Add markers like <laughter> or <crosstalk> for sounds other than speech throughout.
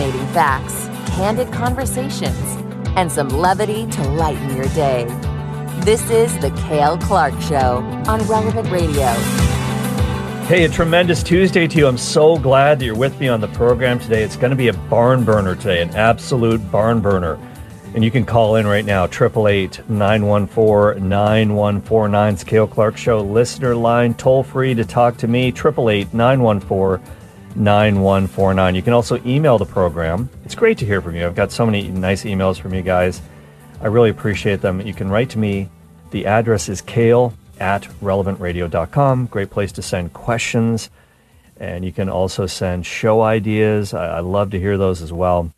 Fascinating facts, candid conversations, and some levity to lighten your day. This is The Cale Clark Show on Relevant Radio. Hey, a tremendous Tuesday to you. I'm so glad that you're with me on the program today. It's going to be a barn burner today, an absolute barn burner. And you can call in right now, 888 914 9149. It's Cale Clark Show listener line, toll free to talk to me, 888 914 9149. You can also email the program. It's great to hear from you. I've got so many nice emails from you guys. I really appreciate them. You can write to me. The address is cale at relevantradio.com. Great place to send questions. And you can also send show ideas. I, I love to hear those as well.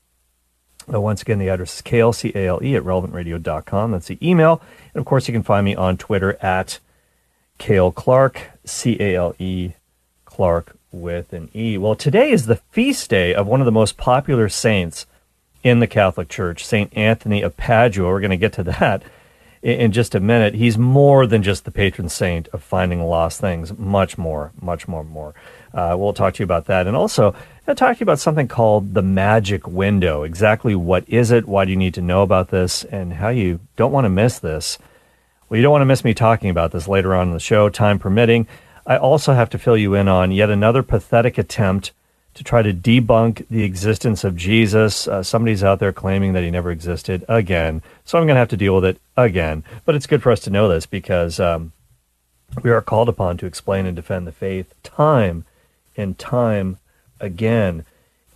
But once again, the address is cale, C A L E, at relevantradio.com. That's the email. And of course, you can find me on Twitter at Cale Clark, C A L E, Clark with an E. Well, today is the feast day of one of the most popular saints in the Catholic Church, St. Anthony of Padua. We're going to get to that in, just a minute. He's more than just the patron saint of finding lost things, much more, much more, more. Uh, we'll talk to you about that. And also, I'll talk to you about something called the magic window. Exactly what is it? Why do you need to know about this? And how you don't want to miss this. Well, you don't want to miss me talking about this later on in the show, time permitting. I also have to fill you in on yet another pathetic attempt to try to debunk the existence of Jesus. Uh, somebody's out there claiming that he never existed again. So I'm going to have to deal with it again. But it's good for us to know this because um, we are called upon to explain and defend the faith time and time again.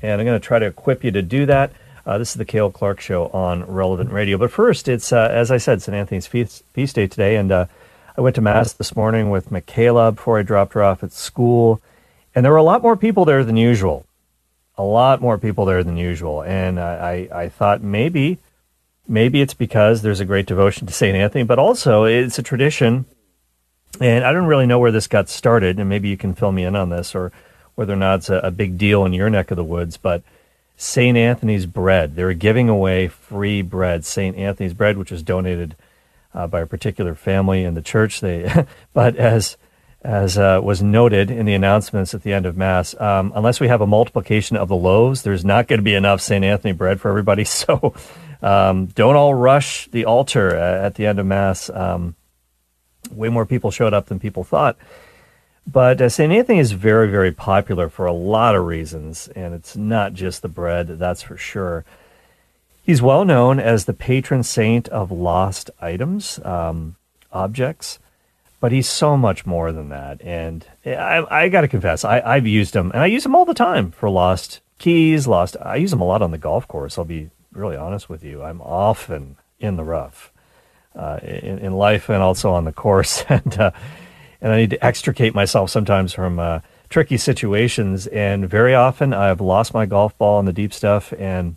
And I'm going to try to equip you to do that. Uh, this is the Cale Clark Show on Relevant Radio. But first, it's, uh, as I said, St. Anthony's feast, feast day today. And uh, I went to Mass this morning with Michaela before I dropped her off at school. And there were a lot more people there than usual. A lot more people there than usual. And I, I thought maybe, maybe it's because there's a great devotion to St. Anthony, but also it's a tradition. And I don't really know where this got started, and maybe you can fill me in on this or whether or not it's a, a big deal in your neck of the woods. But St. Anthony's bread, they were giving away free bread, St. Anthony's bread, which was donated uh, by a particular family in the church. They, <laughs> but as as uh, was noted in the announcements at the end of Mass, um, unless we have a multiplication of the loaves, there's not going to be enough St. Anthony bread for everybody. <laughs> So um, don't all rush the altar at the end of Mass. Um, way more people showed up than people thought. But uh, St. Anthony is very, very popular for a lot of reasons, and it's not just the bread, that's for sure. He's well known as the patron saint of lost items, um, objects but he's so much more than that. And I, I got to confess, I, have used him, and I use him all the time for lost keys, lost. I use him a lot on the golf course. I'll be really honest with you. I'm often in the rough uh, in, in, life and also on the course, <laughs> and uh, and I need to extricate myself sometimes from uh, tricky situations. And very often, I've lost my golf ball in the deep stuff, and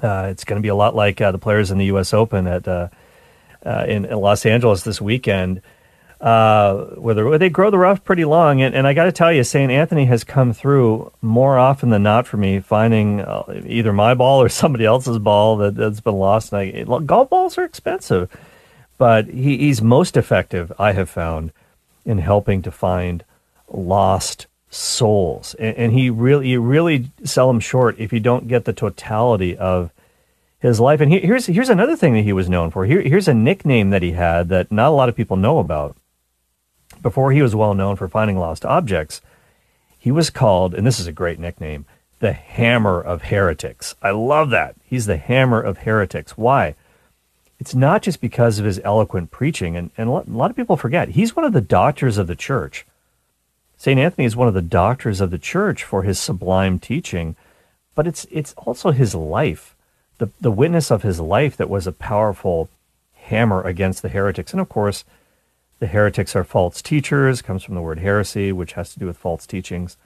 uh, it's going to be a lot like uh, the players in the U.S. Open at. Uh, in, in Los Angeles this weekend, uh, where they grow the rough pretty long. And, and I got to tell you, St. Anthony has come through more often than not for me, finding uh, either my ball or <laughs> somebody else's ball that, has been lost. And I, golf balls are expensive, but he, he's most effective, I have found, in helping to find lost souls. And, and he really, you really sell him short if you don't get the totality of his life. And he, here's here's another thing that he was known for. Here, here's a nickname that he had that not a lot of people know about before he was well known for finding lost objects, he was called, and this is a great nickname, the Hammer of Heretics. I love that. He's the Hammer of Heretics. Why? It's not just because of his eloquent preaching, and, and a lot of people forget, he's one of the doctors of the church. St. Anthony is one of the doctors of the church for his sublime teaching, but it's, it's also his life, the, the witness of his life that was a powerful hammer against the heretics. And of course, the heretics are false teachers, comes from the word heresy, which has to do with false teachings.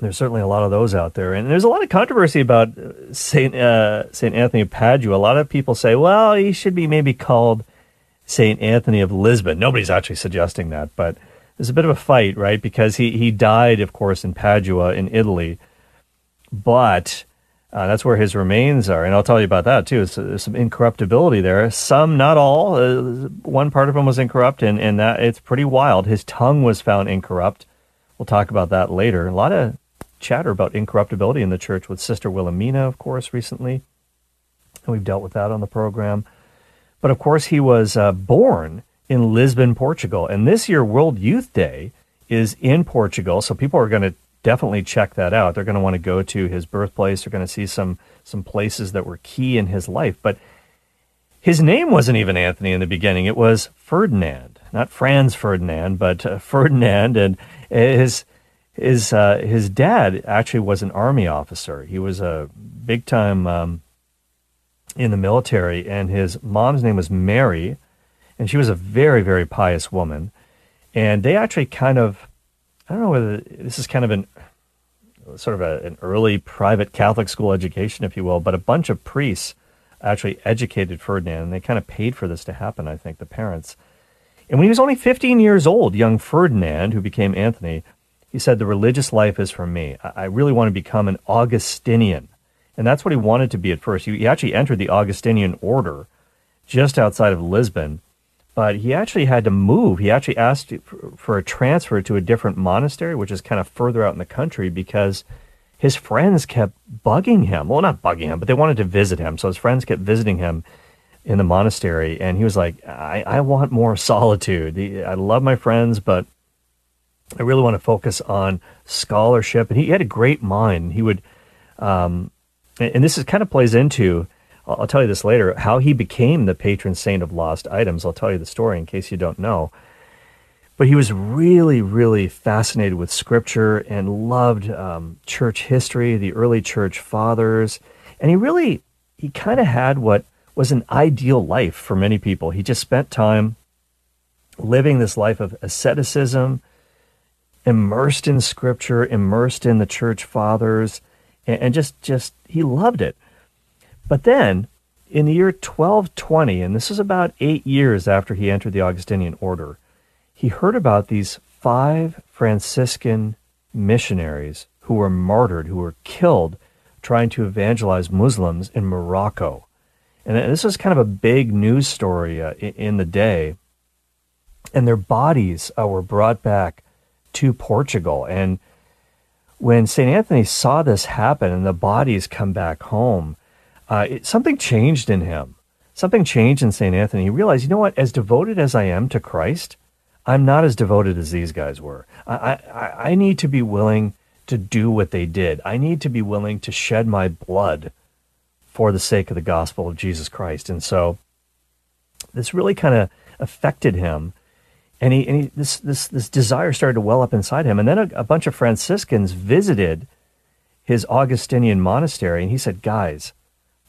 There's certainly a lot of those out there, and there's a lot of controversy about Saint uh, Saint Anthony of Padua. A lot of people say, well, he should be maybe called Saint Anthony of Lisbon. Nobody's actually suggesting that, but there's a bit of a fight, right? Because he he died, of course, in Padua in Italy, but uh, that's where his remains are, and I'll tell you about that too. There's some incorruptibility there. Some, not all. Uh, one part of him was incorrupt, and, and that it's pretty wild. His tongue was found incorrupt. We'll talk about that later. A lot of chatter about incorruptibility in the church with Sister Wilhelmina, of course, recently. And we've dealt with that on the program. But of course, he was uh, born in Lisbon, Portugal. And this year, World Youth Day is in Portugal. So people are going to definitely check that out. They're going to want to go to his birthplace. They're going to see some, some places that were key in his life. But his name wasn't even Anthony in the beginning. It was Ferdinand, not Franz Ferdinand, but uh, <laughs> Ferdinand. And his his uh, his dad actually was an army officer. He was a big time um, in the military, and his mom's name was Mary, and she was a very very pious woman. And they actually kind of, I don't know whether this is kind of an sort of a, an early private Catholic school education, if you will, but a bunch of priests actually educated Ferdinand, and they kind of paid for this to happen, I think, the parents. And when he was only 15 years old, young Ferdinand, who became Anthony, he said, The religious life is for me. I really want to become an Augustinian. And that's what he wanted to be at first. He actually entered the Augustinian order just outside of Lisbon, but he actually had to move. He actually asked for a transfer to a different monastery, which is kind of further out in the country because his friends kept bugging him. Well, not bugging him, but they wanted to visit him. So his friends kept visiting him in the monastery. And he was like, I, I want more <laughs> solitude. I love my friends, but I really want to focus on scholarship. And he had a great mind. He would, um, and this is kind of plays into, I'll tell you this later, how he became the patron saint of lost items. I'll tell you the story in case you don't know. But he was really, really fascinated with scripture and loved um, church history, the early church fathers. And he really, he kind of had what was an ideal life for many people. He just spent time living this life of asceticism, immersed in scripture, immersed in the church fathers, and, and just, just, he loved it. But then in the year 1220, and this is about eight years after he entered the Augustinian order, he heard about these five Franciscan missionaries who were martyred, who were killed trying to evangelize Muslims in Morocco. And this was kind of a big news story uh, in the day. And their bodies uh, were brought back to Portugal. And when St. Anthony saw this happen and the bodies come back home, uh, it, something changed in him. Something changed in St. Anthony. He realized, you know what, as devoted as I am to Christ, I'm not as devoted as these guys were. I, I, I need to be willing to do what they did. I need to be willing to shed my blood for the sake of the gospel of Jesus Christ. And so this really kind of affected him. And he, and he, this, this, this desire started to well up inside him. And then a, a bunch of Franciscans visited his Augustinian monastery. And he said, guys,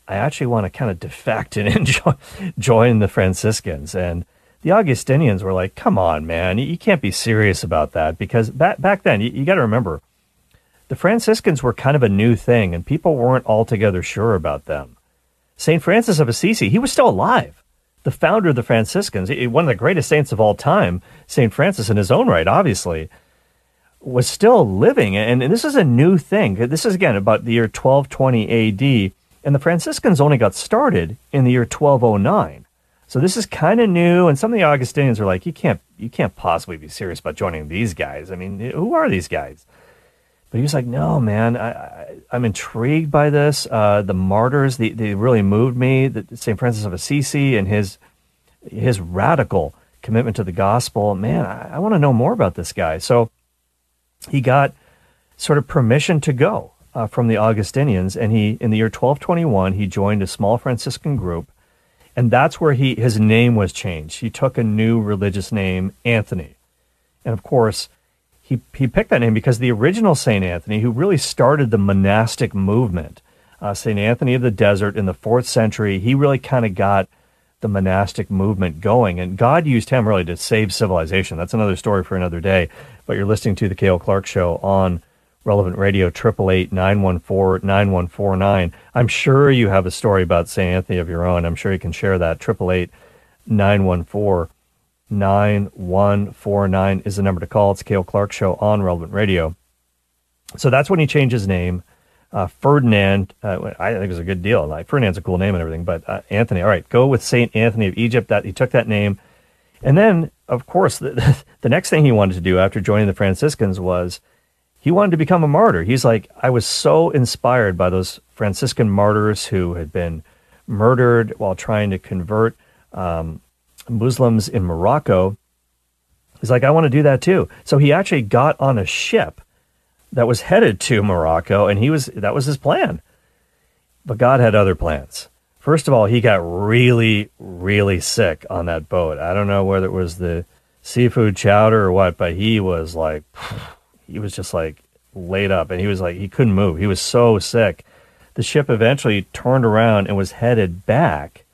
I actually want to kind of defect <laughs> and enjoy, join the Franciscans. And the Augustinians were like, come on, man, you, can't be serious about that. Because back, back then, you, you got to remember, the Franciscans were kind of a new thing, and people weren't altogether sure about them. St. Francis of Assisi, he was still alive. The founder of the Franciscans, one of the greatest saints of all time, St. Francis in his own right, obviously, was still living. And, and this is a new thing. This is, again, about the year 1220 AD. And the Franciscans only got started in the year 1209. So this is kind of new, and some of the Augustinians are like, you can't, you can't possibly be serious about joining these guys. I mean, who are these guys? But he was like, no, man, I, am intrigued by this. Uh, the martyrs, they, they really moved me. The, St. Francis of Assisi and his, his radical commitment to the gospel. Man, I, I want to know more about this guy. So he got sort of permission to go uh, from the Augustinians, and he, in the year 1221, he joined a small Franciscan group and that's where he his name was changed. He took a new religious name, Anthony. And of course, he, he picked that name because the original St. Anthony, who really started the monastic movement, uh, St. Anthony of the Desert in the fourth century, he really kind of got the monastic movement going. And God used him really to save civilization. That's another story for another day. But you're listening to the Cale Clark Show on Relevant Radio, 888 914 9149. I'm sure you have a story about St. Anthony of your own. I'm sure you can share that. 888 914 9149 is the number to call. It's Cale Clark Show on Relevant Radio. So that's when he changed his name. Uh, Ferdinand, uh, I think it was a good deal. Like Ferdinand's a cool name and everything, but uh, Anthony, all right, go with Saint Anthony of Egypt. That he took that name, and then of course the, <laughs> the next thing he wanted to do after joining the Franciscans was he wanted to become a martyr. He's like, I was so inspired by those Franciscan martyrs who had been murdered while trying to convert um, Muslims in Morocco. He's like, I want to do that too. So he actually got on a ship that was headed to Morocco, and he was that was his plan. But God had other plans. First of all, he got really, really sick on that boat. I don't know whether it was the seafood chowder or what, but he was like he was just like laid up and he was like he couldn't move. He was so sick. The ship eventually turned around and was headed back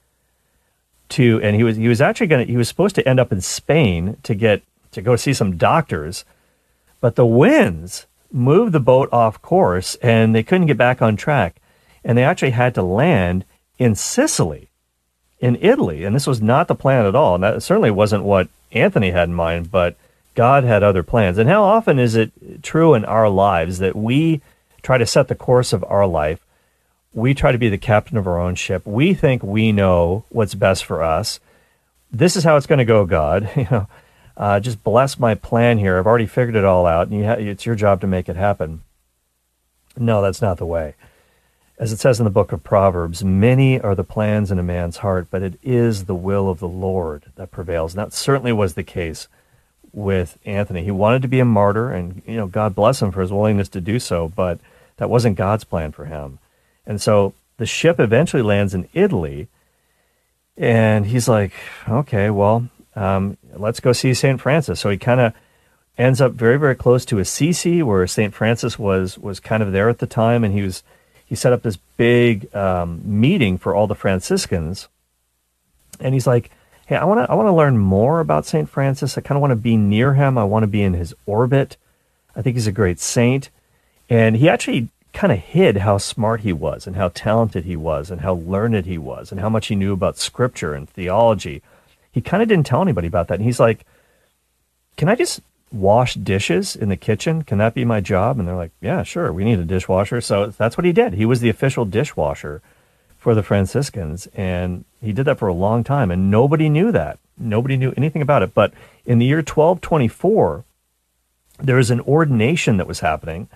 to and he was he was actually going to he was supposed to end up in Spain to get to go see some doctors. But the winds moved the boat off course and they couldn't get back on track. And they actually had to land in Sicily, in Italy. And this was not the plan at all. And that certainly wasn't what Anthony had in mind, but God had other plans. And how often is it true in our lives that we try to set the course of our life? We try to be the captain of our own ship. We think we know what's best for us. This is how it's going to go, God. <laughs> You know, uh, just bless my plan here. I've already figured it all out, and you ha- it's your job to make it happen. No, that's not the way. As it says in the book of Proverbs, many are the plans in a man's heart, but it is the will of the Lord that prevails. And that certainly was the case with Anthony. He wanted to be a martyr, and you know, God bless him for his willingness to do so, but that wasn't God's plan for him. And so the ship eventually lands in Italy, and he's like, okay, well, um, let's go see St. Francis. So he kind of ends up very, very close to Assisi, where St. Francis was was kind of there at the time, and he was he set up this big um, meeting for all the Franciscans, and he's like, hey, I want to I want to learn more about St. Francis. I kind of want to be near him. I want to be in his orbit. I think he's a great saint, and he actually kind of hid how smart he was and how talented he was and how learned he was and how much he knew about scripture and theology he kind of didn't tell anybody about that. And he's like, Can I just wash dishes in the kitchen? Can that be my job? And they're like, Yeah, sure. We need a dishwasher. So that's what he did. He was the official dishwasher for the Franciscans. And he did that for a long time. And nobody knew that. Nobody knew anything about it. But in the year 1224, there was an ordination that was happening.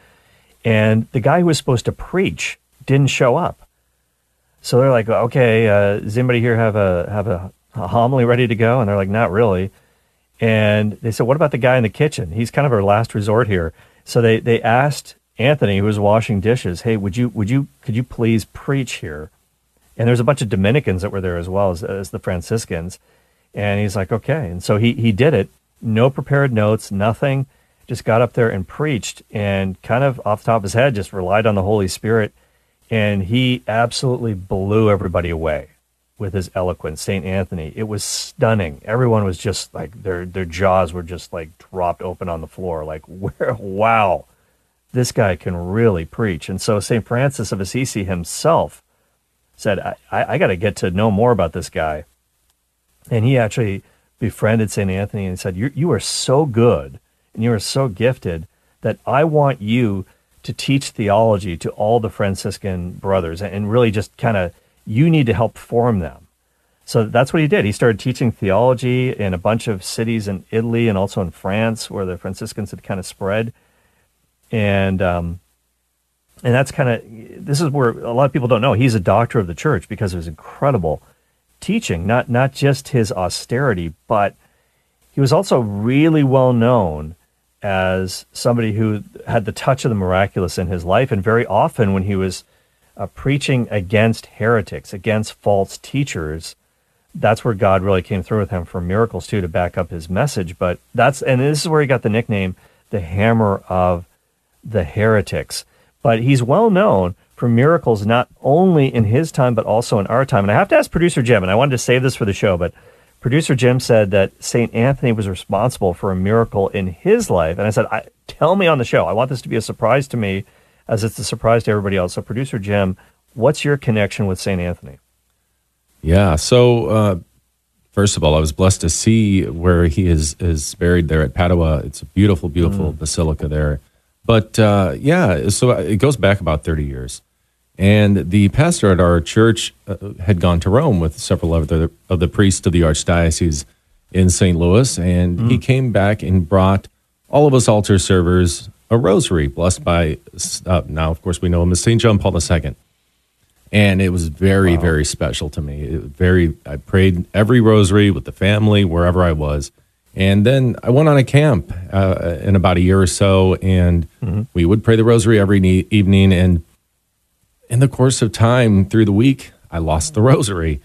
And the guy who was supposed to preach didn't show up. So they're like, okay, uh, does anybody here have a have a a homily ready to go? And they're like, not really. And they said, what about the guy in the kitchen? He's kind of our last resort here. So they, they asked Anthony, who was washing dishes, hey, would you, would you, could you please preach here? And there's a bunch of Dominicans that were there as well as, as the Franciscans. And he's like, okay. And so he, he did it. No prepared notes, nothing. Just got up there and preached and kind of off the top of his head, just relied on the Holy Spirit. And he absolutely blew everybody away with his eloquence, St. Anthony. It was stunning. Everyone was just like their their jaws were just like dropped open on the floor like <laughs> where wow. This guy can really preach. And so St. Francis of Assisi himself said, I, I, got to get to know more about this guy. And he actually befriended St. Anthony and said, you, you are so good and you are so gifted that I want you to teach theology to all the Franciscan brothers and really just kind of you need to help form them. So that's what he did. He started teaching theology in a bunch of cities in Italy and also in France, where the Franciscans had kind of spread. And um, and that's kind of this is where a lot of people don't know he's a doctor of the church because of his incredible teaching. Not not just his austerity, but he was also really well known as somebody who had the touch of the miraculous in his life. And very often, when he was uh, preaching against heretics, against false teachers, that's where God really came through with him for miracles too to back up his message. But that's and this is where he got the nickname the hammer of the heretics. But he's well known for miracles not only in his time but also in our time. And I have to ask producer Jim, and I wanted to save this for the show, but producer Jim said that Saint Anthony was responsible for a miracle in his life, and I said, I, "Tell me on the show. I want this to be a surprise to me." as it's a surprise to everybody else. So, producer Jim, what's your connection with St. Anthony? Yeah. So, uh, first of all, I was blessed to see where he is, is buried there at Padua. It's a beautiful, beautiful mm. basilica there. But uh, yeah, so it goes back about 30 years. And the pastor at our church uh, had gone to Rome with several of the, of the priests of the archdiocese in St. Louis. And mm. he came back and brought all of us altar servers a rosary blessed by, uh, now, of course, we know him as St. John Paul II. And it was very, wow. very special to me. It very, I prayed every rosary with the family, wherever I was. And then I went on a camp uh, in about a year or so, and mm-hmm. we would pray the rosary every ne- evening. And in the course of time through the week, I lost the rosary,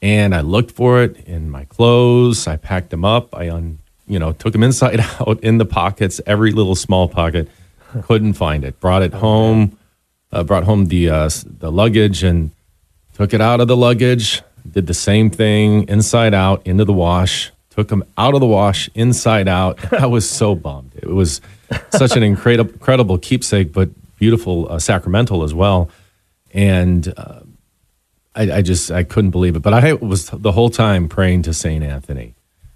and I looked for it in my clothes. I packed them up. I un, you know, took them inside <laughs> out in the pockets, every little small pocket. Couldn't find it. Brought it home. Uh, brought home the uh, the luggage and took it out of the luggage. Did the same thing inside out into the wash took them out of the wash inside out. <laughs> I was so bummed. It was such an incredible, incredible keepsake, but beautiful uh, sacramental as well. And uh, I, I, just I couldn't believe it. But I was the whole time praying to Saint Anthony,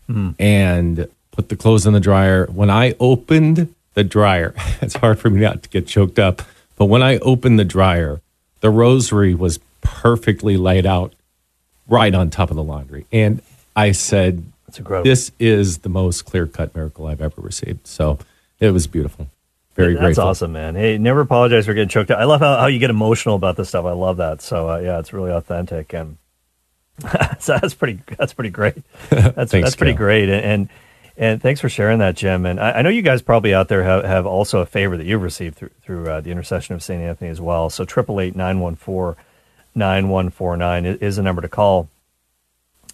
mm. and put the clothes in the dryer. When I opened the dryer, <laughs> it's hard for me not to get choked up. But when I opened the dryer, the rosary was perfectly laid out right on top of the laundry, and I said, that's incredible. This is the most clear cut miracle I've ever received. So it was beautiful. Very great. That's grateful. awesome, man. Hey, never apologize for getting choked up. I love how, how you get emotional about this stuff. I love that. So uh, yeah, it's really authentic and <laughs> so that's pretty that's pretty great. <laughs> That's thanks, that's pretty great. And, and, and thanks for sharing that, Jim. And I, I, know you guys probably out there have, have also a favor that you've received through through uh, the intercession of Saint Anthony as well. So triple eight nine one four nine one four nine is the number to call.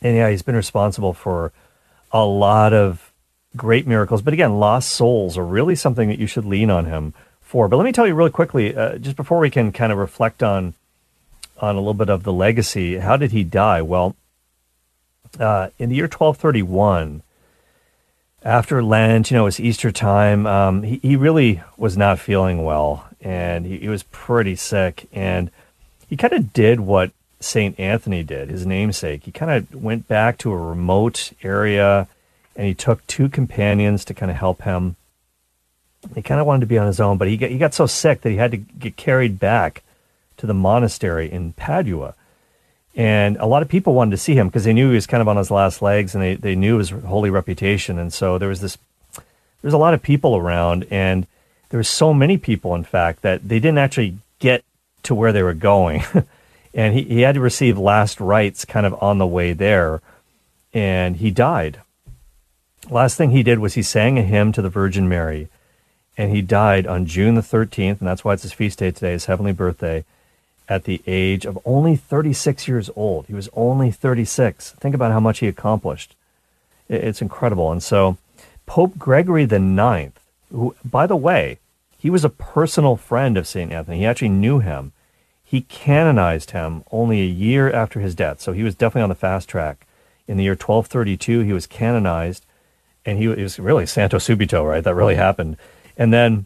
And yeah, he's been responsible for a lot of great miracles. But again, lost souls are really something that you should lean on him for. But let me tell you really quickly, uh, just before we can kind of reflect on on a little bit of the legacy. How did he die? Well, uh, in the year 1231, after Lent, you know, it was Easter time, um, he, he really was not feeling well and he, he was pretty sick. And he kind of did what St. Anthony did, his namesake. He kind of went back to a remote area and he took two companions to kind of help him. He kind of wanted to be on his own, but he got, he got so sick that he had to get carried back to the monastery in Padua. And a lot of people wanted to see him because they knew he was kind of on his last legs and they, they knew his holy reputation. And so there was this, there's a lot of people around and there were so many people, in fact, that they didn't actually get to where they were going. <laughs> and he, he had to receive last rites kind of on the way there, and he died. Last thing he did was he sang a hymn to the Virgin Mary, and he died on June the 13th, and that's why it's his feast day today, his heavenly birthday, at the age of only 36 years old. He was only 36. Think about how much he accomplished. It's incredible. And so, Pope Gregory the Ninth, who, by the way, he was a personal friend of St. Anthony. He actually knew him he canonized him only a year after his death. So he was definitely on the fast track. In the year 1232, he was canonized, and he was really Santo Subito, right? That really happened. And then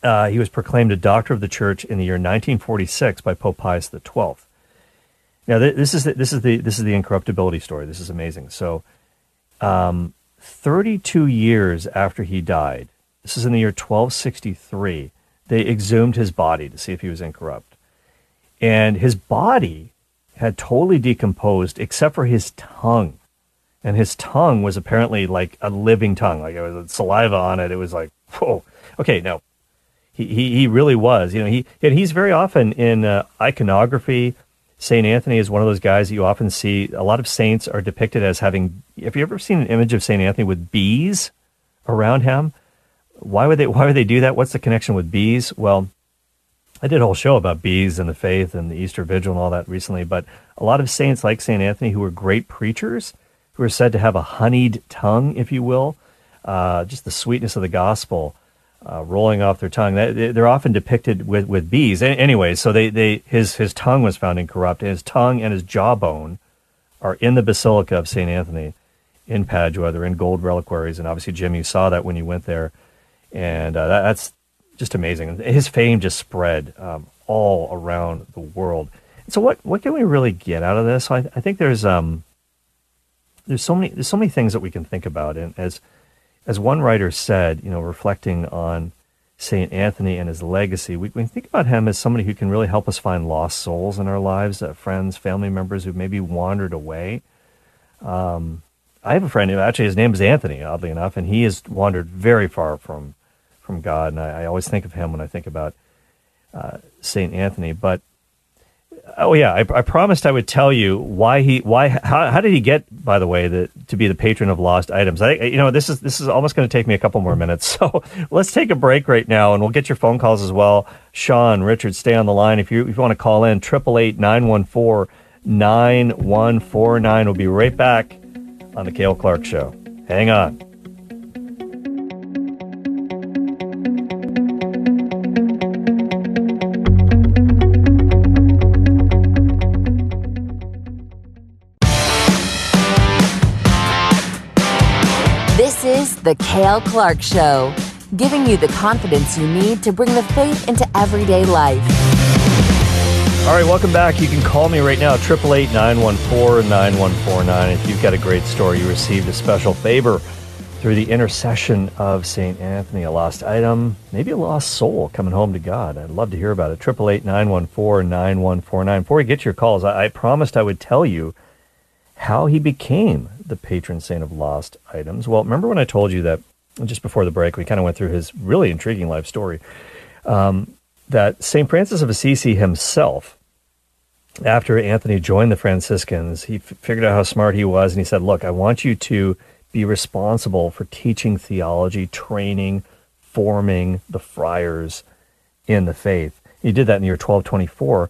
uh, he was proclaimed a doctor of the church in the year 1946 by Pope Pius XII. Now, this is the, this is the this is the incorruptibility story. This is amazing. So, um, 32 years after he died, this is in the year 1263. They exhumed his body to see if he was incorrupt and his body had totally decomposed except for his tongue. And his tongue was apparently like a living tongue like it was saliva on it. It was like whoa. Okay no. He, he, he really was you know he and he's very often in uh, iconography. Saint anthony is one of those guys that you often see. A lot of saints are depicted as having have you ever seen an image of saint anthony with bees around him? Why would they why would they do that? What's the connection with bees? Well I did a whole show about bees and the faith and the Easter Vigil and all that recently, but a lot of saints like St. Anthony who were great preachers, who are said to have a honeyed tongue, if you will, uh, just the sweetness of the gospel uh, rolling off their tongue. They're often depicted with, with bees. Anyway, so they, they, his, his tongue was found incorrupt, and his tongue and his jawbone are in the Basilica of St. Anthony in Padua. They're in gold reliquaries, and obviously, Jim, you saw that when you went there. And uh, that, that's just amazing. His fame just spread um, all around the world. So what what can we really get out of this? I, I think there's um there's so many there's so many things that we can think about. And as as one writer said, you know, reflecting on Saint Anthony and his legacy, we, we think about him as somebody who can really help us find lost souls in our lives, uh, friends, family members who maybe wandered away. Um, I have a friend who actually his name is Anthony, oddly enough, and he has wandered very far from from God, and I, I always think of him when I think about uh, Saint Anthony. But oh yeah, I, I, promised I would tell you why he why how, how did he get by the way the, to be the patron of lost items. I you know this is this is almost going to take me a couple more minutes, <laughs> so let's take a break right now, and we'll get your phone calls as well. Sean, Richard, stay on the line if you if you want to call in triple eight nine one four nine one four nine. We'll be right back on the Cale Clark Show. Hang on. The Cale Clark Show, giving you the confidence you need to bring the faith into everyday life. All right, welcome back. You can call me right now, 888 914 9149. If you've got a great story, you received a special favor through the intercession of St. Anthony, a lost item, maybe a lost soul coming home to God. I'd love to hear about it. 888 914 9149. Before we get your calls, I, I promised I would tell you how he became the patron saint of lost items. Well, remember when I told you that just before the break, we kind of went through his really intriguing life story. Um, that St. Francis of Assisi himself, after Anthony joined the Franciscans, he f- figured out how smart he was and he said, Look, I want you to be responsible for teaching theology, training, forming the friars in the faith. He did that in the year 1224.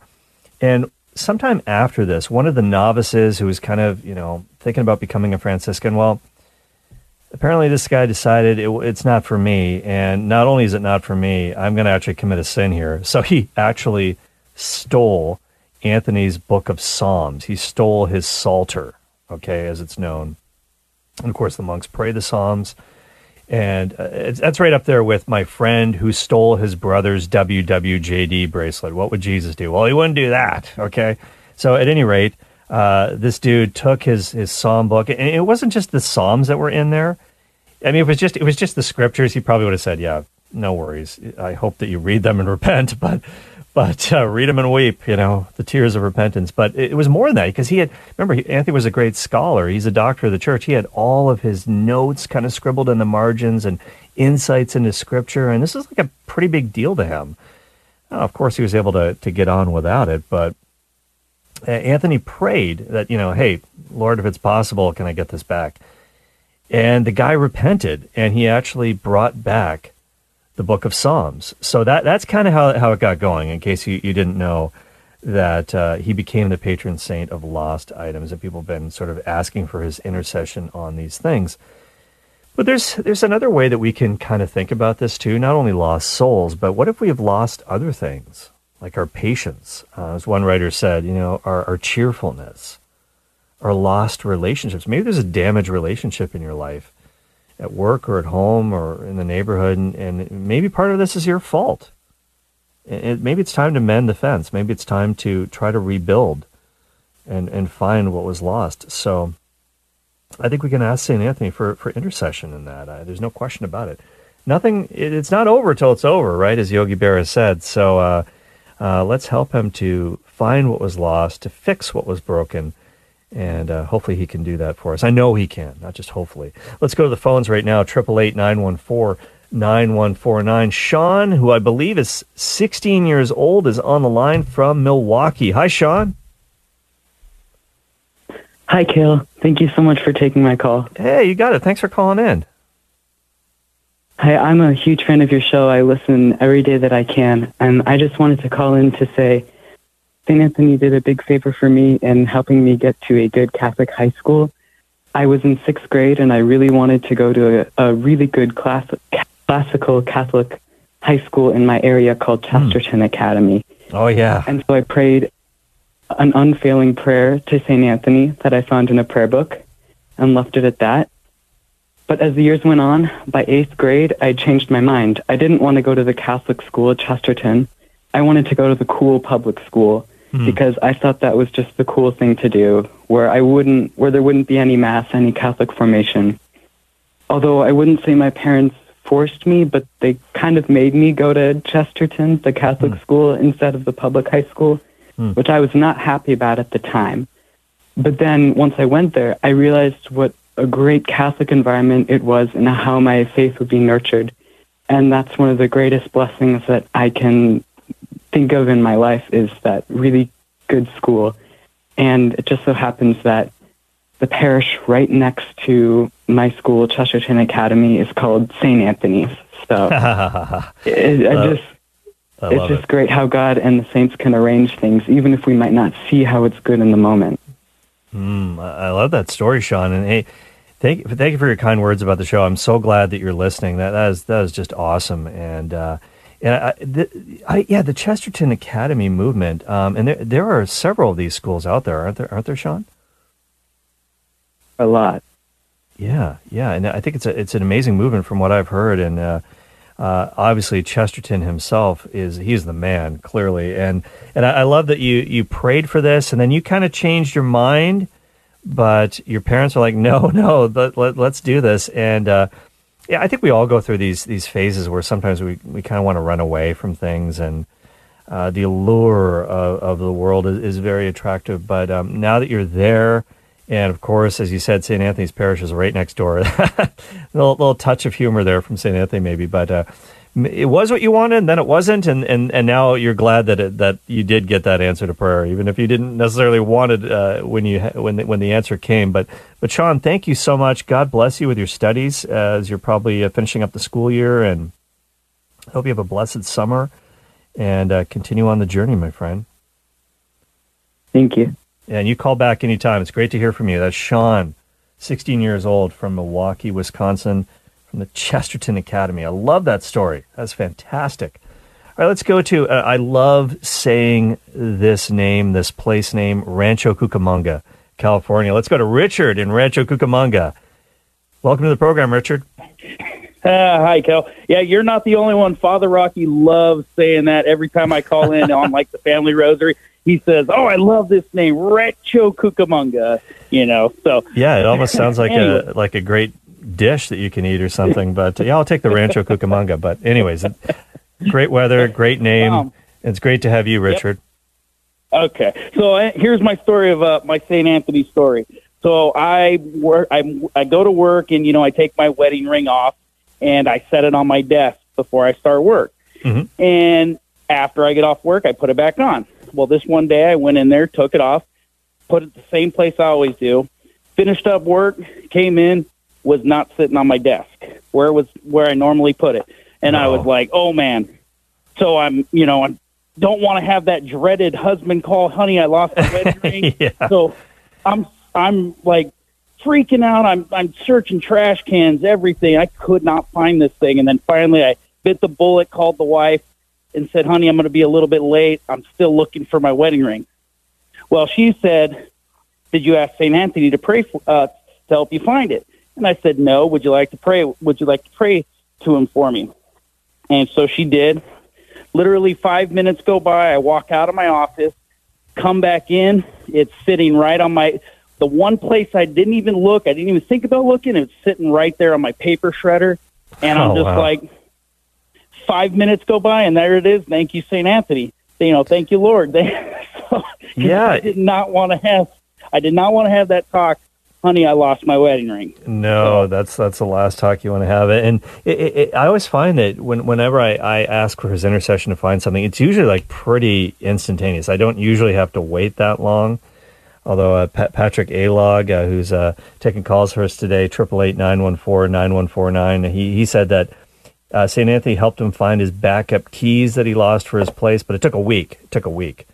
And sometime after this, one of the novices who was kind of, you know, thinking about becoming a Franciscan, well, apparently this guy decided it, it's not for me. And not only is it not for me, I'm going to actually commit a sin here. So he actually stole Anthony's book of Psalms. He stole his Psalter, okay, as it's known. And of course, the monks pray the Psalms. And uh, that's right up there with my friend who stole his brother's WWJD bracelet. What would Jesus do? Well, he wouldn't do that, okay? So at any rate, uh, this dude took his his psalm book, and it wasn't just the psalms that were in there. I mean, it was just it was just the scriptures. He probably would have said, "Yeah, no worries. I hope that you read them and <laughs> repent." But but uh, read them and weep. You know, the tears of repentance. But it, was more than that because he had remember Anthony was a great scholar. He's a doctor of the church. He had all of his notes kind of scribbled in the margins and insights into scripture, and this is like a pretty big deal to him. Of course, he was able to to get on without it, but uh, Anthony prayed that, you know, hey, Lord, if it's possible, can I get this back? And the guy repented and he actually brought back the book of Psalms. So that that's kind of how, how it got going, in case you, you didn't know that uh, he became the patron saint of lost items, and people have been sort of asking for his intercession on these things. But there's there's another way that we can kind of think about this too. Not only lost souls, but what if we have lost other things? like our patience. Uh, as one writer said, you know, our, our cheerfulness, our lost relationships. Maybe there's a damaged relationship in your life at work or at home or in the neighborhood, and, and maybe part of this is your fault. It, maybe it's time to mend the fence. Maybe it's time to try to rebuild and, and find what was lost. So I think we can ask St. Anthony for, for intercession in that. Uh, there's no question about it. Nothing, it, it's not over till it's over, right? As Yogi Berra said. So, uh, uh, let's help him to find what was lost, to fix what was broken, and uh, hopefully he can do that for us. I know he can, not just hopefully. Let's go to the phones right now, 888 914 9149. Sean, who I believe is 16 years old, is on the line from Milwaukee. Hi, Sean. Hi, Cale. Thank you so much for taking my call. Hey, you got it. Thanks for calling in. Hi, I'm a huge fan of your show. I listen every day that I can. And I just wanted to call in to say St. Anthony did a big favor for me in helping me get to a good Catholic high school. I was in sixth grade and I really wanted to go to a, a really good class, classical Catholic high school in my area called hmm. Chesterton mm. Academy. Oh, yeah. And so I prayed an unfailing prayer to St. Anthony that I found in a prayer book and left it at that. But as the years went on, by eighth grade, I changed my mind. I didn't want to go to the Catholic school at Chesterton. I wanted to go to the cool public school mm. because I thought that was just the cool thing to do, where I wouldn't, where there wouldn't be any mass, any Catholic formation. Although I wouldn't say my parents forced me, but they kind of made me go to Chesterton, the Catholic mm. school, instead of the public high school, mm. which I was not happy about at the time. But then once I went there, I realized what a great Catholic environment it was and how my faith would be nurtured. And that's one of the greatest blessings that I can think of in my life is that really good school. And it just so happens that the parish right next to my school, Chesterton Academy, is called St. Anthony's. So <laughs> it, I just, I it's just it. great how God and the saints can arrange things, even if we might not see how it's good in the moment. Mm, I love that story, Sean. And hey, thank thank you for your kind words about the show. I'm so glad that you're listening. That that is that is just awesome. And uh, and I, the, I, yeah, the Chesterton Academy movement. Um, and there there are several of these schools out there, aren't there? Aren't there, Sean? A lot. Yeah, yeah, and I think it's a it's an amazing movement from what I've heard, and uh, uh, obviously Chesterton himself is he's the man clearly, and and I, I love that you you prayed for this, and then you kind of changed your mind, but your parents were like, no, <laughs> no, let, let, let's do this, and uh, yeah, I think we all go through these these phases where sometimes we we kind of want to run away from things, and uh, the allure of, of the world is, is very attractive, but um, now that you're there. And of course, as you said, St. Anthony's Parish is right next door. a <laughs> little, little touch of humor there from St. Anthony, maybe, but uh, it was what you wanted, and then it wasn't, and, and, and now you're glad that it, that you did get that answer to prayer, even if you didn't necessarily want it uh, when you when the, when the answer came. But but Sean, thank you so much. God bless you with your studies as you're probably uh, finishing up the school year, and I hope you have a blessed summer and uh, continue on the journey, my friend. Thank you. And you call back anytime. It's great to hear from you. That's Sean, 16 years old from Milwaukee, Wisconsin, from the Chesterton Academy. I love that story. That's fantastic. All right, let's go to. Uh, I love saying this name, this place name, Rancho Cucamonga, California. Let's go to Richard in Rancho Cucamonga. Welcome to the program, Richard. Uh, hi, Kel. Yeah, you're not the only one. Father Rocky loves saying that every time I call in on like the family rosary. He says, "Oh, I love this name, Rancho Cucamonga." You know, so Yeah, it almost sounds like Anyway. a like a great dish that you can eat or something. <laughs> But yeah, I'll take the Rancho Cucamonga. But anyways, great weather, <laughs> great name. Um, it's great to have you, Richard. Okay, so uh, here's my story of uh, my St. Anthony story. So I work, I, I go to work, and you know, I take my wedding ring off, and I set it on my desk before I start work. Mhm. And after I get off work, I put it back on. Well, this one day I went in there, took it off, put it the same place I always do. Finished up work, came in, was not sitting on my desk where it was where I normally put it, and I was like, "Oh man!" So I'm, you know, I don't want to have that dreaded husband call, "Honey, I lost my wedding <laughs> ring." yeah. So I'm I'm like freaking out. I'm I'm searching trash cans, everything. I could not find this thing, and then finally I bit the bullet, called the wife, and said, "Honey, I'm going to be a little bit late. I'm still looking for my wedding ring." Well, she said, "Did you ask Saint Anthony to pray for, uh, to help you find it?" And I said, "No. Would you like to pray? Would you like to pray to him for me?" And so she did. Literally five minutes go by. I walk out of my office, come back in. It's sitting right on my the one place I didn't even look. I didn't even think about looking. It's sitting right there on my paper shredder, and I'm Oh, just wow. like, five minutes go by, and there it is. Thank you, Saint Anthony. You know, thank you, Lord. <laughs> so, Yeah. I did not want to have. I did not want to have that talk. Honey, I lost my wedding ring. No, that's that's the last talk you want to have. And it, it, it, I always find that when, whenever I, I ask for his intercession to find something, it's usually like pretty instantaneous. I don't usually have to wait that long. Although uh, Pat, Patrick Alog, uh, who's uh, taking calls for us today, triple eight nine one four nine one four nine, he he said that uh, St. Anthony helped him find his backup keys that he lost for his place, but it took a week. It took a week.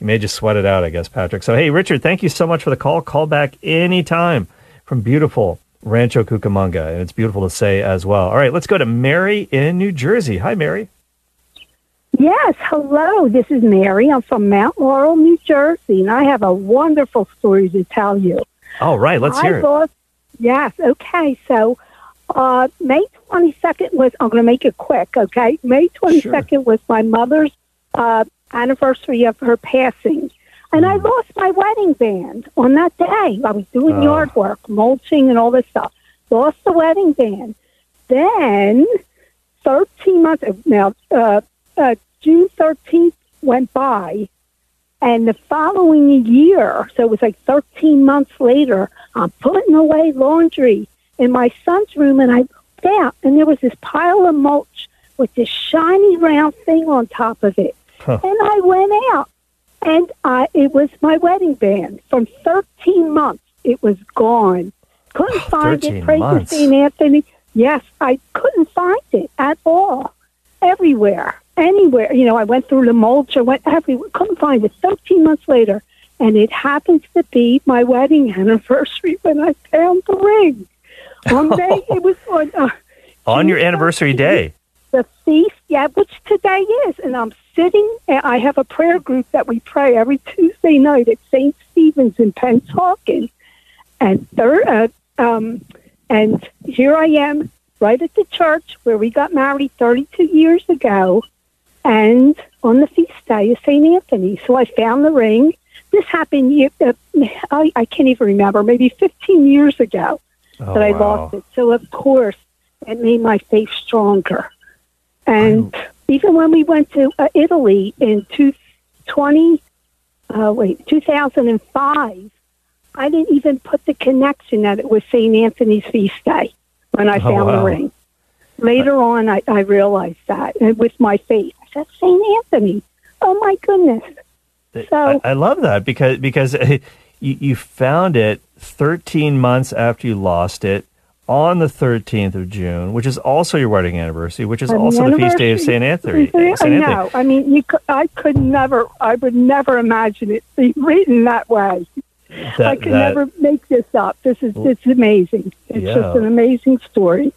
You may just sweat it out, I guess, Patrick. So, hey, Richard, thank you so much for the call. Call back anytime from beautiful Rancho Cucamonga. And it's beautiful to say as well. All right, let's go to Mary in New Jersey. Hi, Mary. Yes, hello. This is Mary. I'm from Mount Laurel, New Jersey, and I have a wonderful story to tell you. All right, let's I hear it. Yes, okay. So uh, May 22nd was, I'm going to make it quick, okay? May 22nd was my mother's uh, anniversary of her passing. And. I lost my wedding band on that day. I was doing Oh. yard work, mulching, and all this stuff. Lost the wedding band. Then, 13 months, now, uh, uh, June 13th went by, and the following year, so it was like 13 months later, I'm putting away laundry in my son's room, and I looked out, and there was this pile of mulch with this shiny round thing on top of it. Huh. And I went out, and I, it was my wedding band. From 13 months, it was gone. Couldn't <sighs> find it. Praise to. St. Anthony. Yes, I couldn't find it at all. Everywhere, anywhere. You know, I went through the mulch. I went everywhere. Couldn't find it. 13 months later, and it happens to be my wedding anniversary when I found the ring. On <laughs> May, it was on. Uh, On your anniversary day. The feast, yeah, which today is. And I'm sitting, and I have a prayer group that we pray every Tuesday night at St. Stephen's in Pennsauken. And third, uh, um, and here I am, right at the church where we got married 32 years ago, and on the feast day of St. Anthony. So I found the ring. This happened, uh, I, I can't even remember, maybe 15 years ago Oh, that I wow. lost it. So of course, it made my faith stronger. And even when we went to uh, Italy in two, 20, uh, wait, 2005, I didn't even put the connection that it was St. Anthony's feast day when I Oh, found wow. the ring. Later on, I, I realized that and with my faith. I said, St. Anthony. Oh my goodness. So- I, I love that because because <laughs> uh, you, you found it 13 months after you lost it on the 13th of June, which is also your wedding anniversary, which is also the feast day of. Saint Anthony. I Saint Anthony. know. I mean, you could, I could never, I would never imagine it be written that way. I could that- never make this up. This is it's amazing. It's Yeah. just an amazing story.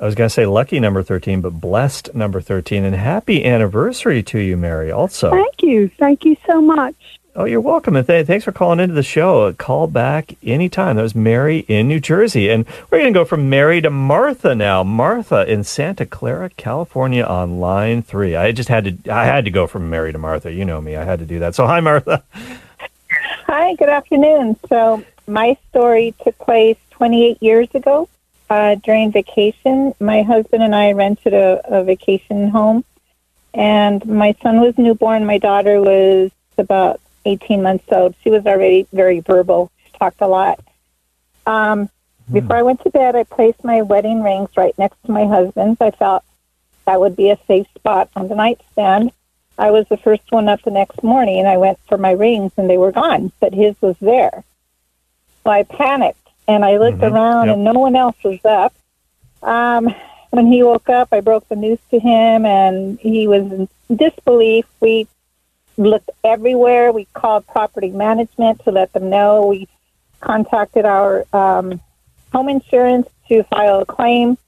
I was going to say lucky number 13, but blessed number 13. And happy anniversary to you, Mary, also. Thank you. Thank you so much. Oh, you're welcome. And th- thanks for calling into the show. Call back anytime. That was Mary in New Jersey. And we're going to go from Mary to Martha now. Martha in Santa Clara, California on line three. I just had to, I had to go from Mary to Martha. You know me. I had to do that. So hi, Martha. Hi, good afternoon. So, my story took place 28 years ago uh, during vacation. My husband and I rented a, a vacation home, and my son was newborn. My daughter was about 18 months old. She was already very verbal, she talked a lot. Um, Before I went to bed, I placed my wedding rings right next to my husband's. I felt that would be a safe spot on the nightstand. I was the first one up the next morning, and I went for my rings, and they were gone, but his was there. So I panicked, and I looked Mhm. around, Yep. and no one else was up. Um, when he woke up, I broke the news to him, and he was in disbelief. We looked everywhere. We called property management to let them know. We contacted our um, home insurance to file a claim.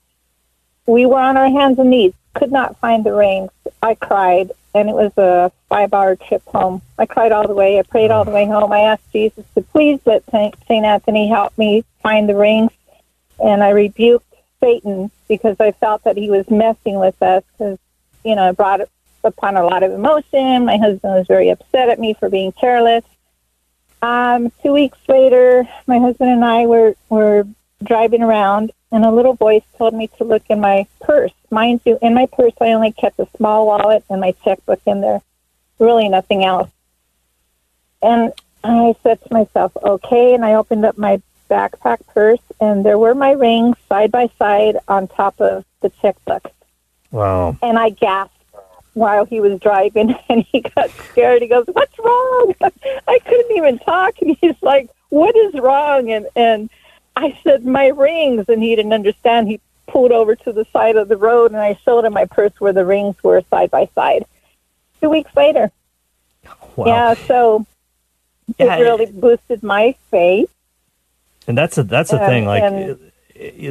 We were on our hands and knees, could not find the rings. I cried, and it was a five hour trip home. I cried all the way. I prayed all the way home. I asked Jesus to please let St. Anthony help me find the rings, and I rebuked Satan because I felt that he was messing with us because, you know, I brought upon a lot of emotion. My husband was very upset at me for being careless. Um, two weeks later, my husband and I were, were driving around, and a little voice told me to look in my purse. Mind you, in my purse, I only kept a small wallet and my checkbook in there, really nothing else. And I said to myself, okay, and I opened up my backpack purse, and there were my rings side by side on top of the checkbook. Wow. And I gasped while he was driving, <laughs> and he got scared. He goes, "What's wrong?" <laughs> I couldn't even talk, and he's like, "What is wrong?" And and I said, "My rings," and he didn't understand. He pulled over to the side of the road, and I showed him my purse where the rings were side by side. Two weeks later, Wow. yeah. So Yeah, it really boosted my faith. And that's a that's a Um, thing. Like, and- uh,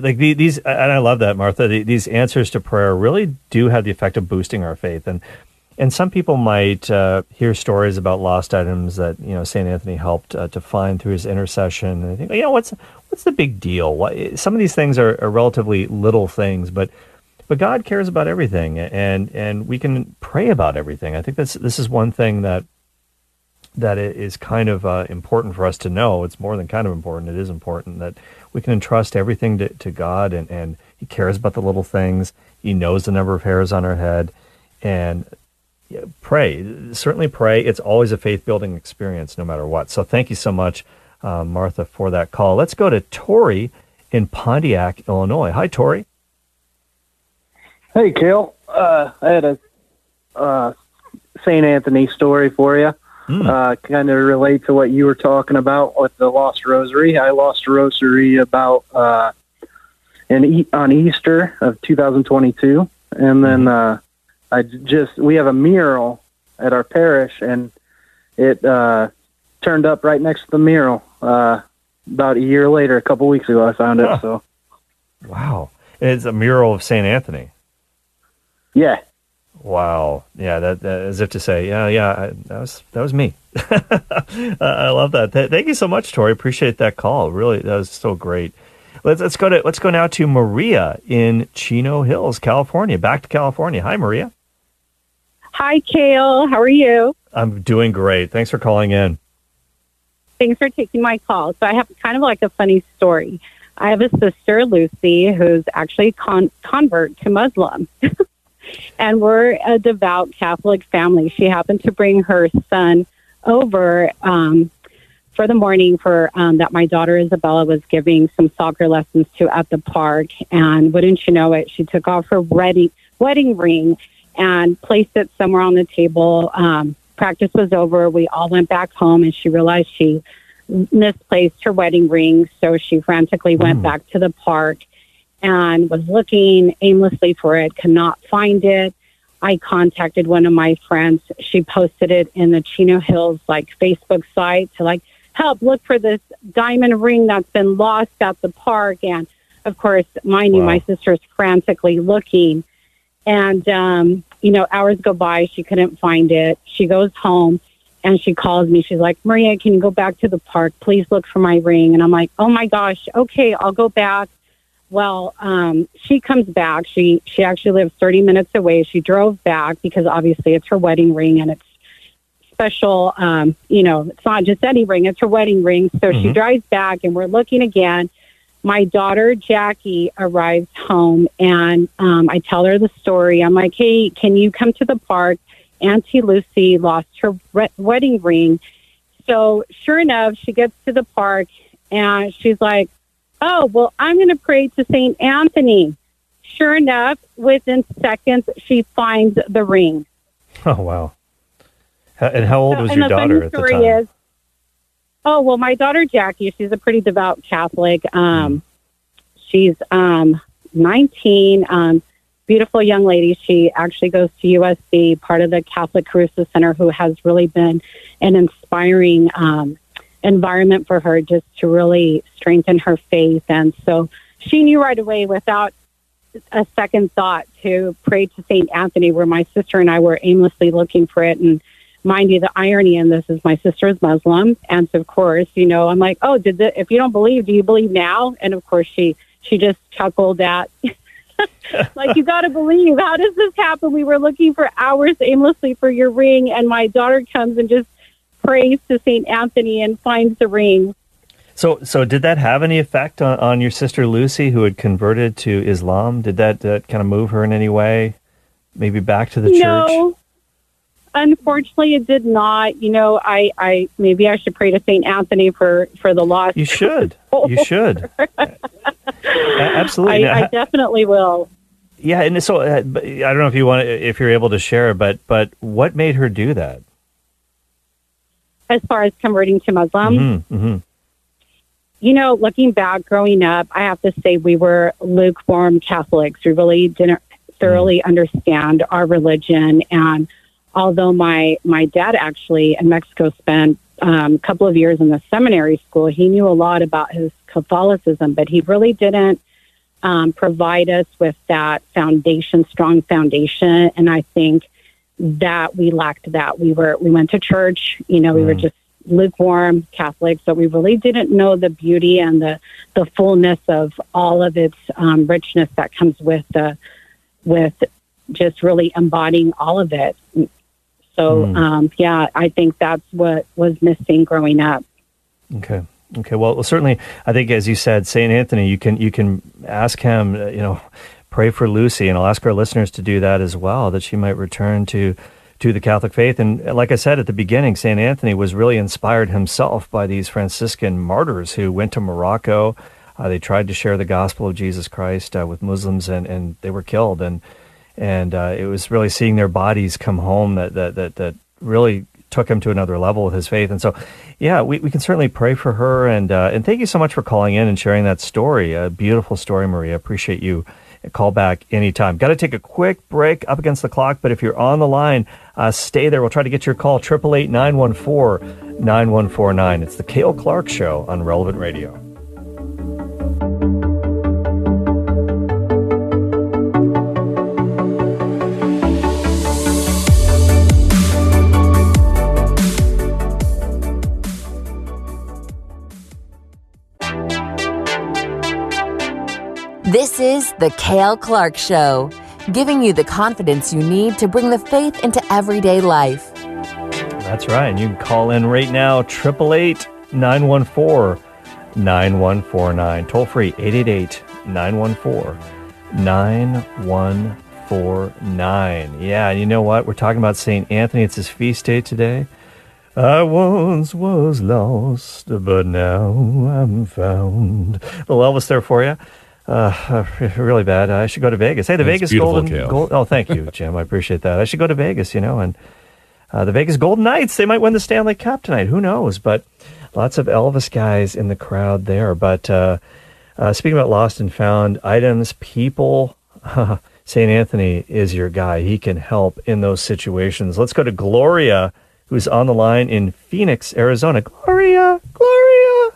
like the- these, and I love that, Martha. the- These answers to prayer really do have the effect of boosting our faith. And and some people might uh, hear stories about lost items that you know Saint Anthony helped uh, to find through his intercession, and think, you know, what's what's the big deal? Some of these things are, are relatively little things, but but God cares about everything, and and we can pray about everything. I think that's this is one thing that that it is kind of uh, important for us to know. It's more than kind of important. It is important that we can entrust everything to, to God, and, and He cares about the little things. He knows the number of hairs on our head, and pray. Certainly pray. It's always a faith building experience, no matter what. So thank you so much, uh, Martha, for that call. Let's go to Tori in Pontiac, Illinois. Hi, Tori. Hey, Cale. uh, I had a uh, St. Anthony story for you. Hmm. Uh, kind of relate to what you were talking about with the lost rosary. I lost a rosary about uh, in e- on Easter of 2022, and then uh, I just we have a mural at our parish, and it uh, turned up right next to the mural. Uh, about a year later, a couple weeks ago, I found it. Huh. So Wow. It's a mural of St. Anthony. yeah, Wow. Yeah, that, that as if to say, yeah, yeah, I, that was that was me. <laughs> I love that. Th- thank you so much, Tori. Appreciate that call. Really, that was so great. Let's let's go to let's go now to Maria in Chino Hills, California. Back to California. Hi, Maria. Hi, Cale. How are you? I'm doing great. Thanks for calling in. Thanks for taking my call. So I have kind of like a funny story. I have a sister, Lucy, who's actually a con- convert to Muslim. <laughs> and we're a devout Catholic family. She happened to bring her son over um, for the morning for um, that my daughter Isabella was giving some soccer lessons to at the park. And wouldn't you know it, she took off her wedding wedding ring and placed it somewhere on the table. Um, practice was over. We all went back home, and she realized she misplaced her wedding ring. So she frantically went back to the park and was looking aimlessly for it, could not find it. I contacted one of my friends. She posted it in the Chino Hills like Facebook site to like help look for this diamond ring that's been lost at the park. And of course, mind you, my sister's frantically looking. And um, you know, hours go by, she couldn't find it. She goes home and she calls me. She's like, Maria, can you go back to the park? Please look for my ring. And I'm like, oh my gosh, okay, I'll go back. Well, um, she comes back. She she actually lives 30 minutes away. She drove back because obviously it's her wedding ring and it's special. Um, you know, it's not just any ring; it's her wedding ring. So she Mhm. drives back, and we're looking again. My daughter Jackie arrives home, and um, I tell her the story. I'm like, "Hey, can you come to the park?" Auntie Lucy lost her re- wedding ring. So sure enough, she gets to the park, and she's like, "Oh, well, I'm going to pray to Saint Anthony." Sure enough, within seconds, she finds the ring. Oh wow. And how old was and your daughter at the story time? Is, oh well, my daughter Jackie, she's a pretty devout Catholic. Um, she's um, 19, um, beautiful young lady. She actually goes to USC, part of the Catholic Caruso Center, who has really been an inspiring um, environment for her, just to really strengthen her faith. And so she knew right away, without a second thought, to pray to Saint Anthony, where my sister and I were aimlessly looking for it and mind you, the irony in this is my sister is Muslim, and so of course, you know, I'm like, oh, did the, if you don't believe, do you believe now? And of course, she she just chuckled at, <laughs> like, you got to believe. How does this happen? We were looking for hours aimlessly for your ring, and my daughter comes and just prays to Saint Anthony and finds the ring. So, so did that have any effect on, on your sister Lucy, who had converted to Islam? Did that, that kind of move her in any way? Maybe back to the church? no. Unfortunately, it did not. You know, I, I maybe I should pray to Saint Anthony for for the lost. You should. You should. <laughs> Absolutely. I, I definitely will. yeah, and so uh, I don't know if you want, if you're able to share, but but what made her do that? As far as converting to Muslim, hmm hmm you know, looking back, growing up, I have to say we were lukewarm Catholics. We really didn't thoroughly understand our religion. And although my my dad actually in Mexico spent um, a couple of years in the seminary school, he knew a lot about his Catholicism, but he really didn't um, provide us with that foundation, strong foundation. And I think that we lacked that. We were we went to church, you know, we were Mm. just lukewarm Catholics, so we really didn't know the beauty and the the fullness of all of its um, richness that comes with the with just really embodying all of it. So Mm. um, yeah, I think that's what was missing growing up. Okay. Okay. Well, certainly, I think as you said, Saint Anthony, you can you can ask him, you know, pray for Lucy, and I'll ask our listeners to do that as well, that she might return to to the Catholic faith. And like I said at the beginning, Saint Anthony was really inspired himself by these Franciscan martyrs who went to Morocco. Uh, they tried to share the gospel of Jesus Christ uh, with Muslims, and and they were killed. And and uh, it was really seeing their bodies come home that that that, that really took him to another level with his faith. And so, yeah, we, we can certainly pray for her. And uh, and thank you so much for calling in and sharing that story. A beautiful story, Maria. Appreciate you. Call back anytime. Got to take a quick break up against the clock, but if you're on the line, uh, stay there. We'll try to get your call. 888 914 9149. It's the Cale Clark Show on Relevant Radio. This is the Cale Clark Show, giving you the confidence you need to bring the faith into everyday life. That's right. And you can call in right now, 888 914 9149. Toll free, 888 914 9149. Yeah, you know what? We're talking about St. Anthony. It's his feast day today. I once was lost, but now I'm found. A little Elvis there for you. Uh, <laughs> really bad. I should go to Vegas. Hey, the That's Vegas Golden. Gold, oh, thank you, Jim. I appreciate that. I should go to Vegas, you know, and uh, the Vegas Golden Knights. They might win the Stanley Cup tonight. Who knows? But lots of Elvis guys in the crowd there. But uh, uh, speaking about lost and found items, people, <laughs> St. Anthony is your guy. He can help in those situations. Let's go to Gloria, who's on the line in Phoenix, Arizona. Gloria, Gloria.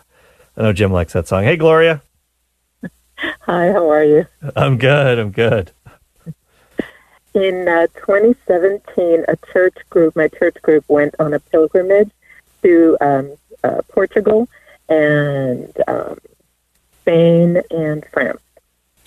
I know Jim likes that song. Hey, Gloria. Hi, how are you? I'm good. I'm good. In uh, 2017, a church group, my church group, went on a pilgrimage to um, uh, Portugal and um, Spain and France.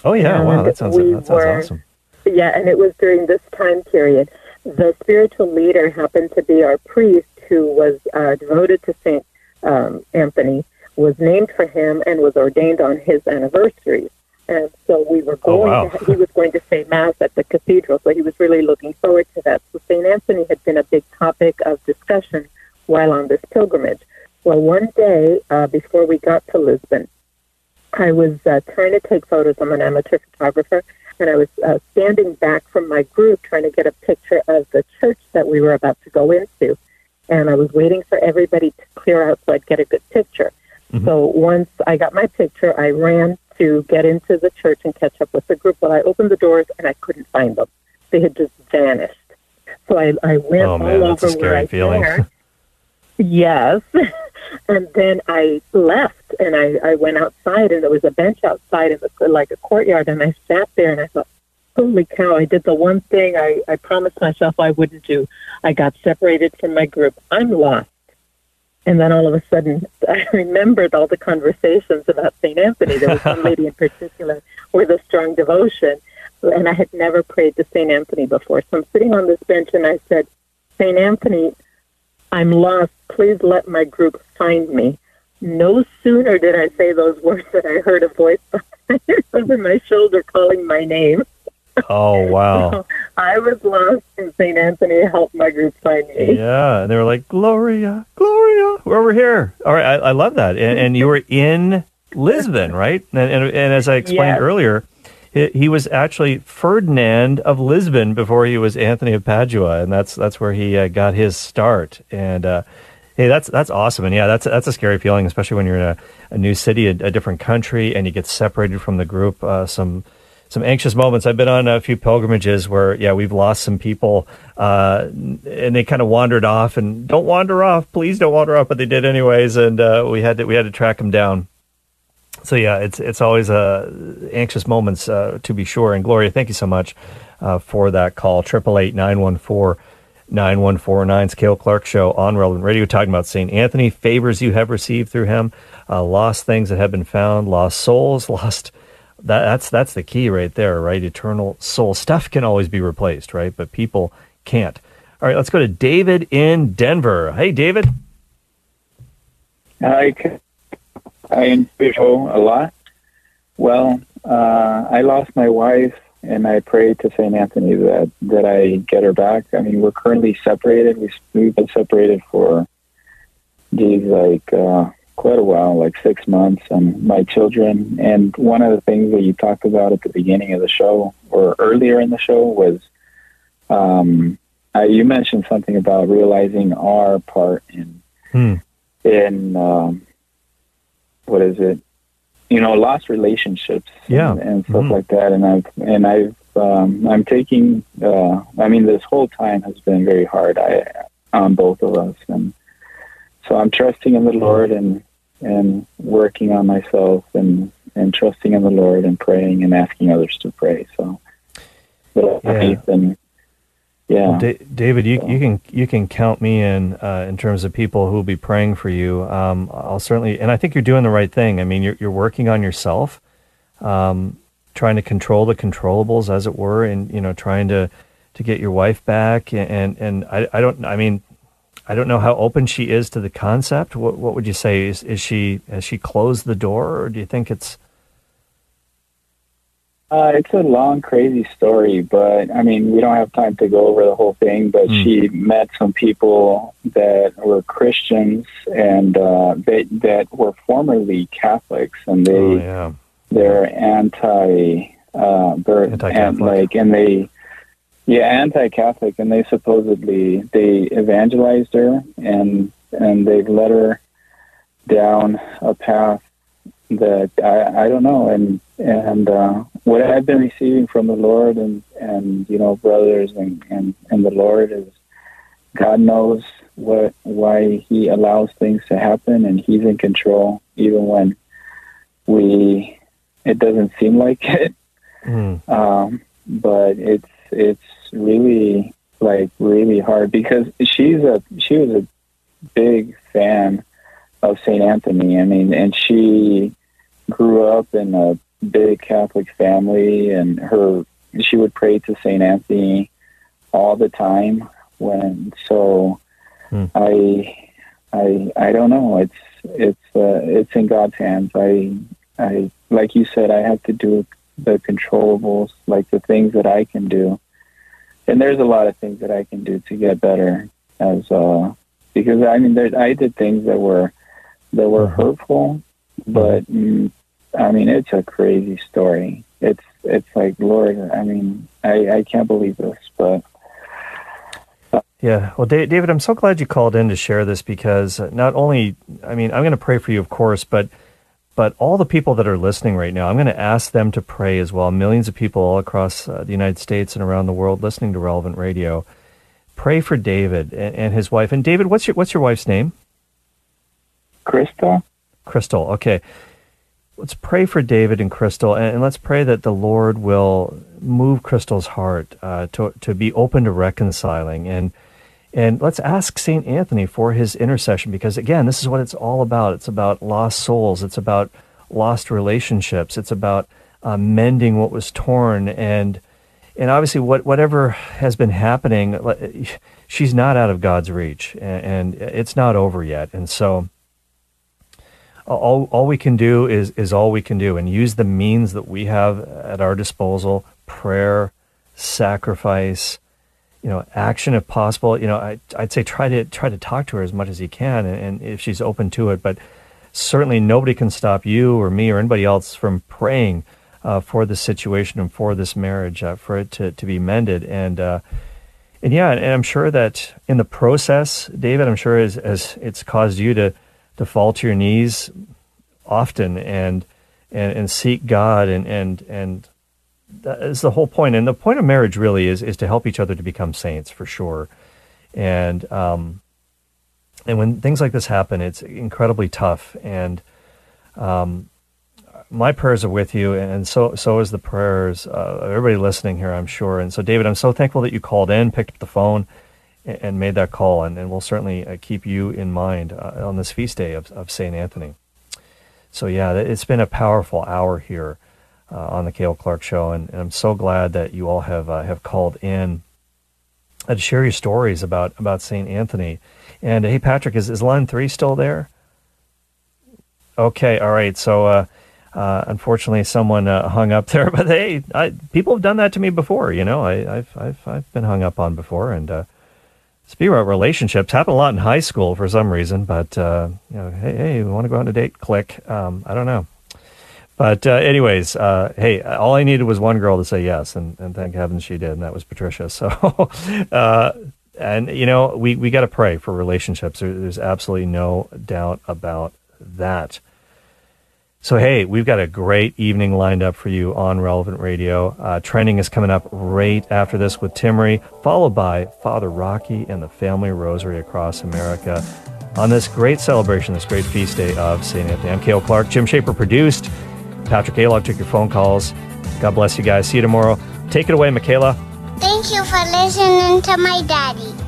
Oh yeah, wow, that sounds we that sounds were- awesome. Yeah, and it was during this time period. The spiritual leader happened to be our priest, who was uh, devoted to Saint um, Anthony, was named for him, and was ordained on his anniversary. And so we were Oh, going. wow. to, he was going to say mass at the cathedral, so he was really looking forward to that. So Saint Anthony had been a big topic of discussion while on this pilgrimage. Well, one day uh, before we got to Lisbon, I was uh, trying to take photos. I'm an amateur photographer, and I was uh, standing back from my group trying to get a picture of the church that we were about to go into. And I was waiting for everybody to clear out so I'd get a good picture. Mm-hmm. So once I got my picture, I ran to get into the church and catch up with the group. But I opened the doors and I couldn't find them; they had just vanished. So I, I went Oh all man, that's over a where scary I feeling. dared. <laughs> Yes. <laughs> and then I left and I, I went outside and there was a bench outside in the like a courtyard and I sat there and I thought, Holy cow, I did the one thing I, I promised myself I wouldn't do. I got separated from my group. I'm lost. And then all of a sudden <laughs> I remembered all the conversations about St. Anthony. There was one lady in particular with a strong devotion and I had never prayed to St. Anthony before. So I'm sitting on this bench and I said, St. Anthony, I'm lost. Please let my group find me. No sooner did I say those words than I heard a voice <laughs> over my shoulder calling my name. Oh <laughs> wow. I was lost, and St. Anthony helped my group find me. Yeah, and they were like, Gloria, Gloria, we're over here. All right, I, I love that. And, and you were in Lisbon, right? And, and, and as I explained Yes. earlier, he, he was actually Ferdinand of Lisbon before he was Anthony of Padua, and that's that's where he uh, got his start. And uh, hey, that's that's awesome. And yeah, that's that's a scary feeling, especially when you're in a, a new city, a, a different country, and you get separated from the group. Uh, some some anxious moments. I've been on a few pilgrimages where, yeah, we've lost some people, uh, and they kind of wandered off. And don't wander off, please don't wander off, but they did anyways, and uh, we had to we had to track them down. So yeah, it's it's always uh, anxious moments uh, to be sure. And Gloria, thank you so much uh, for that call. Triple eight nine one four. 9149 Scale Clark Show on Relevant Radio, talking about St. Anthony, favors you have received through him, uh, lost things that have been found, lost souls, <laughs> lost that, that's that's the key right there, right? Eternal soul stuff can always be replaced, right? But people can't. All right, let's go to David in Denver. Hey, David. I, I enjoy a lot. Well, uh, I lost my wife, and I prayed to Saint Anthony that that I get her back. I mean, we're currently separated. We we've been separated for, geez, like uh, quite a while, like six months, and my children. And one of the things that you talked about at the beginning of the show or earlier in the show was um, uh, you mentioned something about realizing our part in Hmm. in um, what is it? You know, lost relationships Yeah. and, and stuff Mhm. like that. And I've and I've um, I'm taking. Uh, I mean, this whole time has been very hard. I on both of us, and so I'm trusting in the Lord and and working on myself and and trusting in the Lord and praying and asking others to pray. So, little Yeah. faith and yeah. Well, Da- David, you, you can you can count me in uh, in terms of people who will be praying for you. Um, I'll certainly, and I think you're doing the right thing. I mean, you're you're working on yourself, um, trying to control the controllables, as it were, and you know, trying to to get your wife back. And and I, I don't, I mean, I don't know how open she is to the concept. What what would you say? Is is she has she closed the door, or do you think it's Uh, it's a long, crazy story, but I mean, we don't have time to go over the whole thing. But Mm. she met some people that were Christians and uh, they, that were formerly Catholics, and they oh yeah they're anti, uh, they're Anti-Catholic. and like, and they, yeah, anti-Catholic, and they supposedly they evangelized her, and and they've led her down a path that I, I don't know, and and uh, what I've been receiving from the Lord and and you know brothers and and and the Lord is God knows what why He allows things to happen, and He's in control, even when we it doesn't seem like it. Mm. Um, but it's it's really like really hard because she's a she was a big fan of Saint Anthony. I mean, and she grew up in a big Catholic family, and her she would pray to Saint Anthony all the time. When so, Hmm. I I I don't know. It's it's uh, it's in God's hands. I I like you said, I have to do the controllables, like the things that I can do. And there's a lot of things that I can do to get better as uh because I mean there I did things that were that were hurtful, but mm, I mean it's a crazy story. It's it's like Lord, I mean I I can't believe this, but Yeah. Well, David, I'm so glad you called in to share this because not only, I mean, I'm going to pray for you, of course, but but all the people that are listening right now, I'm going to ask them to pray as well. Millions of people all across uh, the United States and around the world listening to Relevant Radio. Pray for David and, and his wife. And David, what's your what's your wife's name? Crystal. Crystal. Okay. Let's pray for David and Crystal, and, and let's pray that the Lord will move Crystal's heart uh, to to be open to reconciling, and and let's ask Saint Anthony for his intercession, because again, this is what it's all about. It's about lost souls. It's about lost relationships. It's about uh, mending what was torn, and and obviously, what whatever has been happening, she's not out of God's reach, and, and it's not over yet, and so all, all we can do is, is all we can do and use the means that we have at our disposal prayer sacrifice you know action if possible. You know I, i'd say try to try to talk to her as much as you can and, and if she's open to it but certainly nobody can stop you or me or anybody else from praying uh, for this situation and for this marriage uh, for it to, to be mended. And uh, and yeah and i'm sure that in the process david i'm sure as, as it's caused you to to fall to your knees often and and, and seek God and and and that is the whole point. And the point of marriage really is is to help each other to become saints for sure. And um, and when things like this happen, it's incredibly tough. And um, my prayers are with you, and so so is the prayers of everybody listening here, I'm sure. And so, David, I'm so thankful that you called in, picked up the phone, and, and made that call, and, and we'll certainly uh, keep you in mind uh, on this feast day of, of Saint Anthony. So yeah, it's been a powerful hour here uh, on the Cale Clark Show, and, and I'm so glad that you all have uh, have called in uh, to share your stories about about Saint Anthony. And hey, Patrick, is is line three still there? Okay, all right. So uh, uh, unfortunately, someone uh, hung up <laughs> there, but hey, I, people have done that to me before. You know, I, I've I've I've been hung up on before, and Speaking about relationships, happened a lot in high school for some reason, but you know, hey, hey, we want to go on a date? Click. Um, I don't know. But uh, anyways, uh, hey, all I needed was one girl to say yes, and, and thank heavens she did, and that was Patricia. <laughs> So, uh, and you know, we we got to pray for relationships. There, there's absolutely no doubt about that. So, hey, we've got a great evening lined up for you on Relevant Radio. Uh, trending is coming up right after this with Timmerie, followed by Father Rocky and the Family Rosary across America on this great celebration, this great feast day of St. Anthony. I'm Cale Clark. Jim Shaper produced. Patrick Alog took your phone calls. God bless you guys. See you tomorrow. Take it away, Michaela. Thank you for listening to my daddy.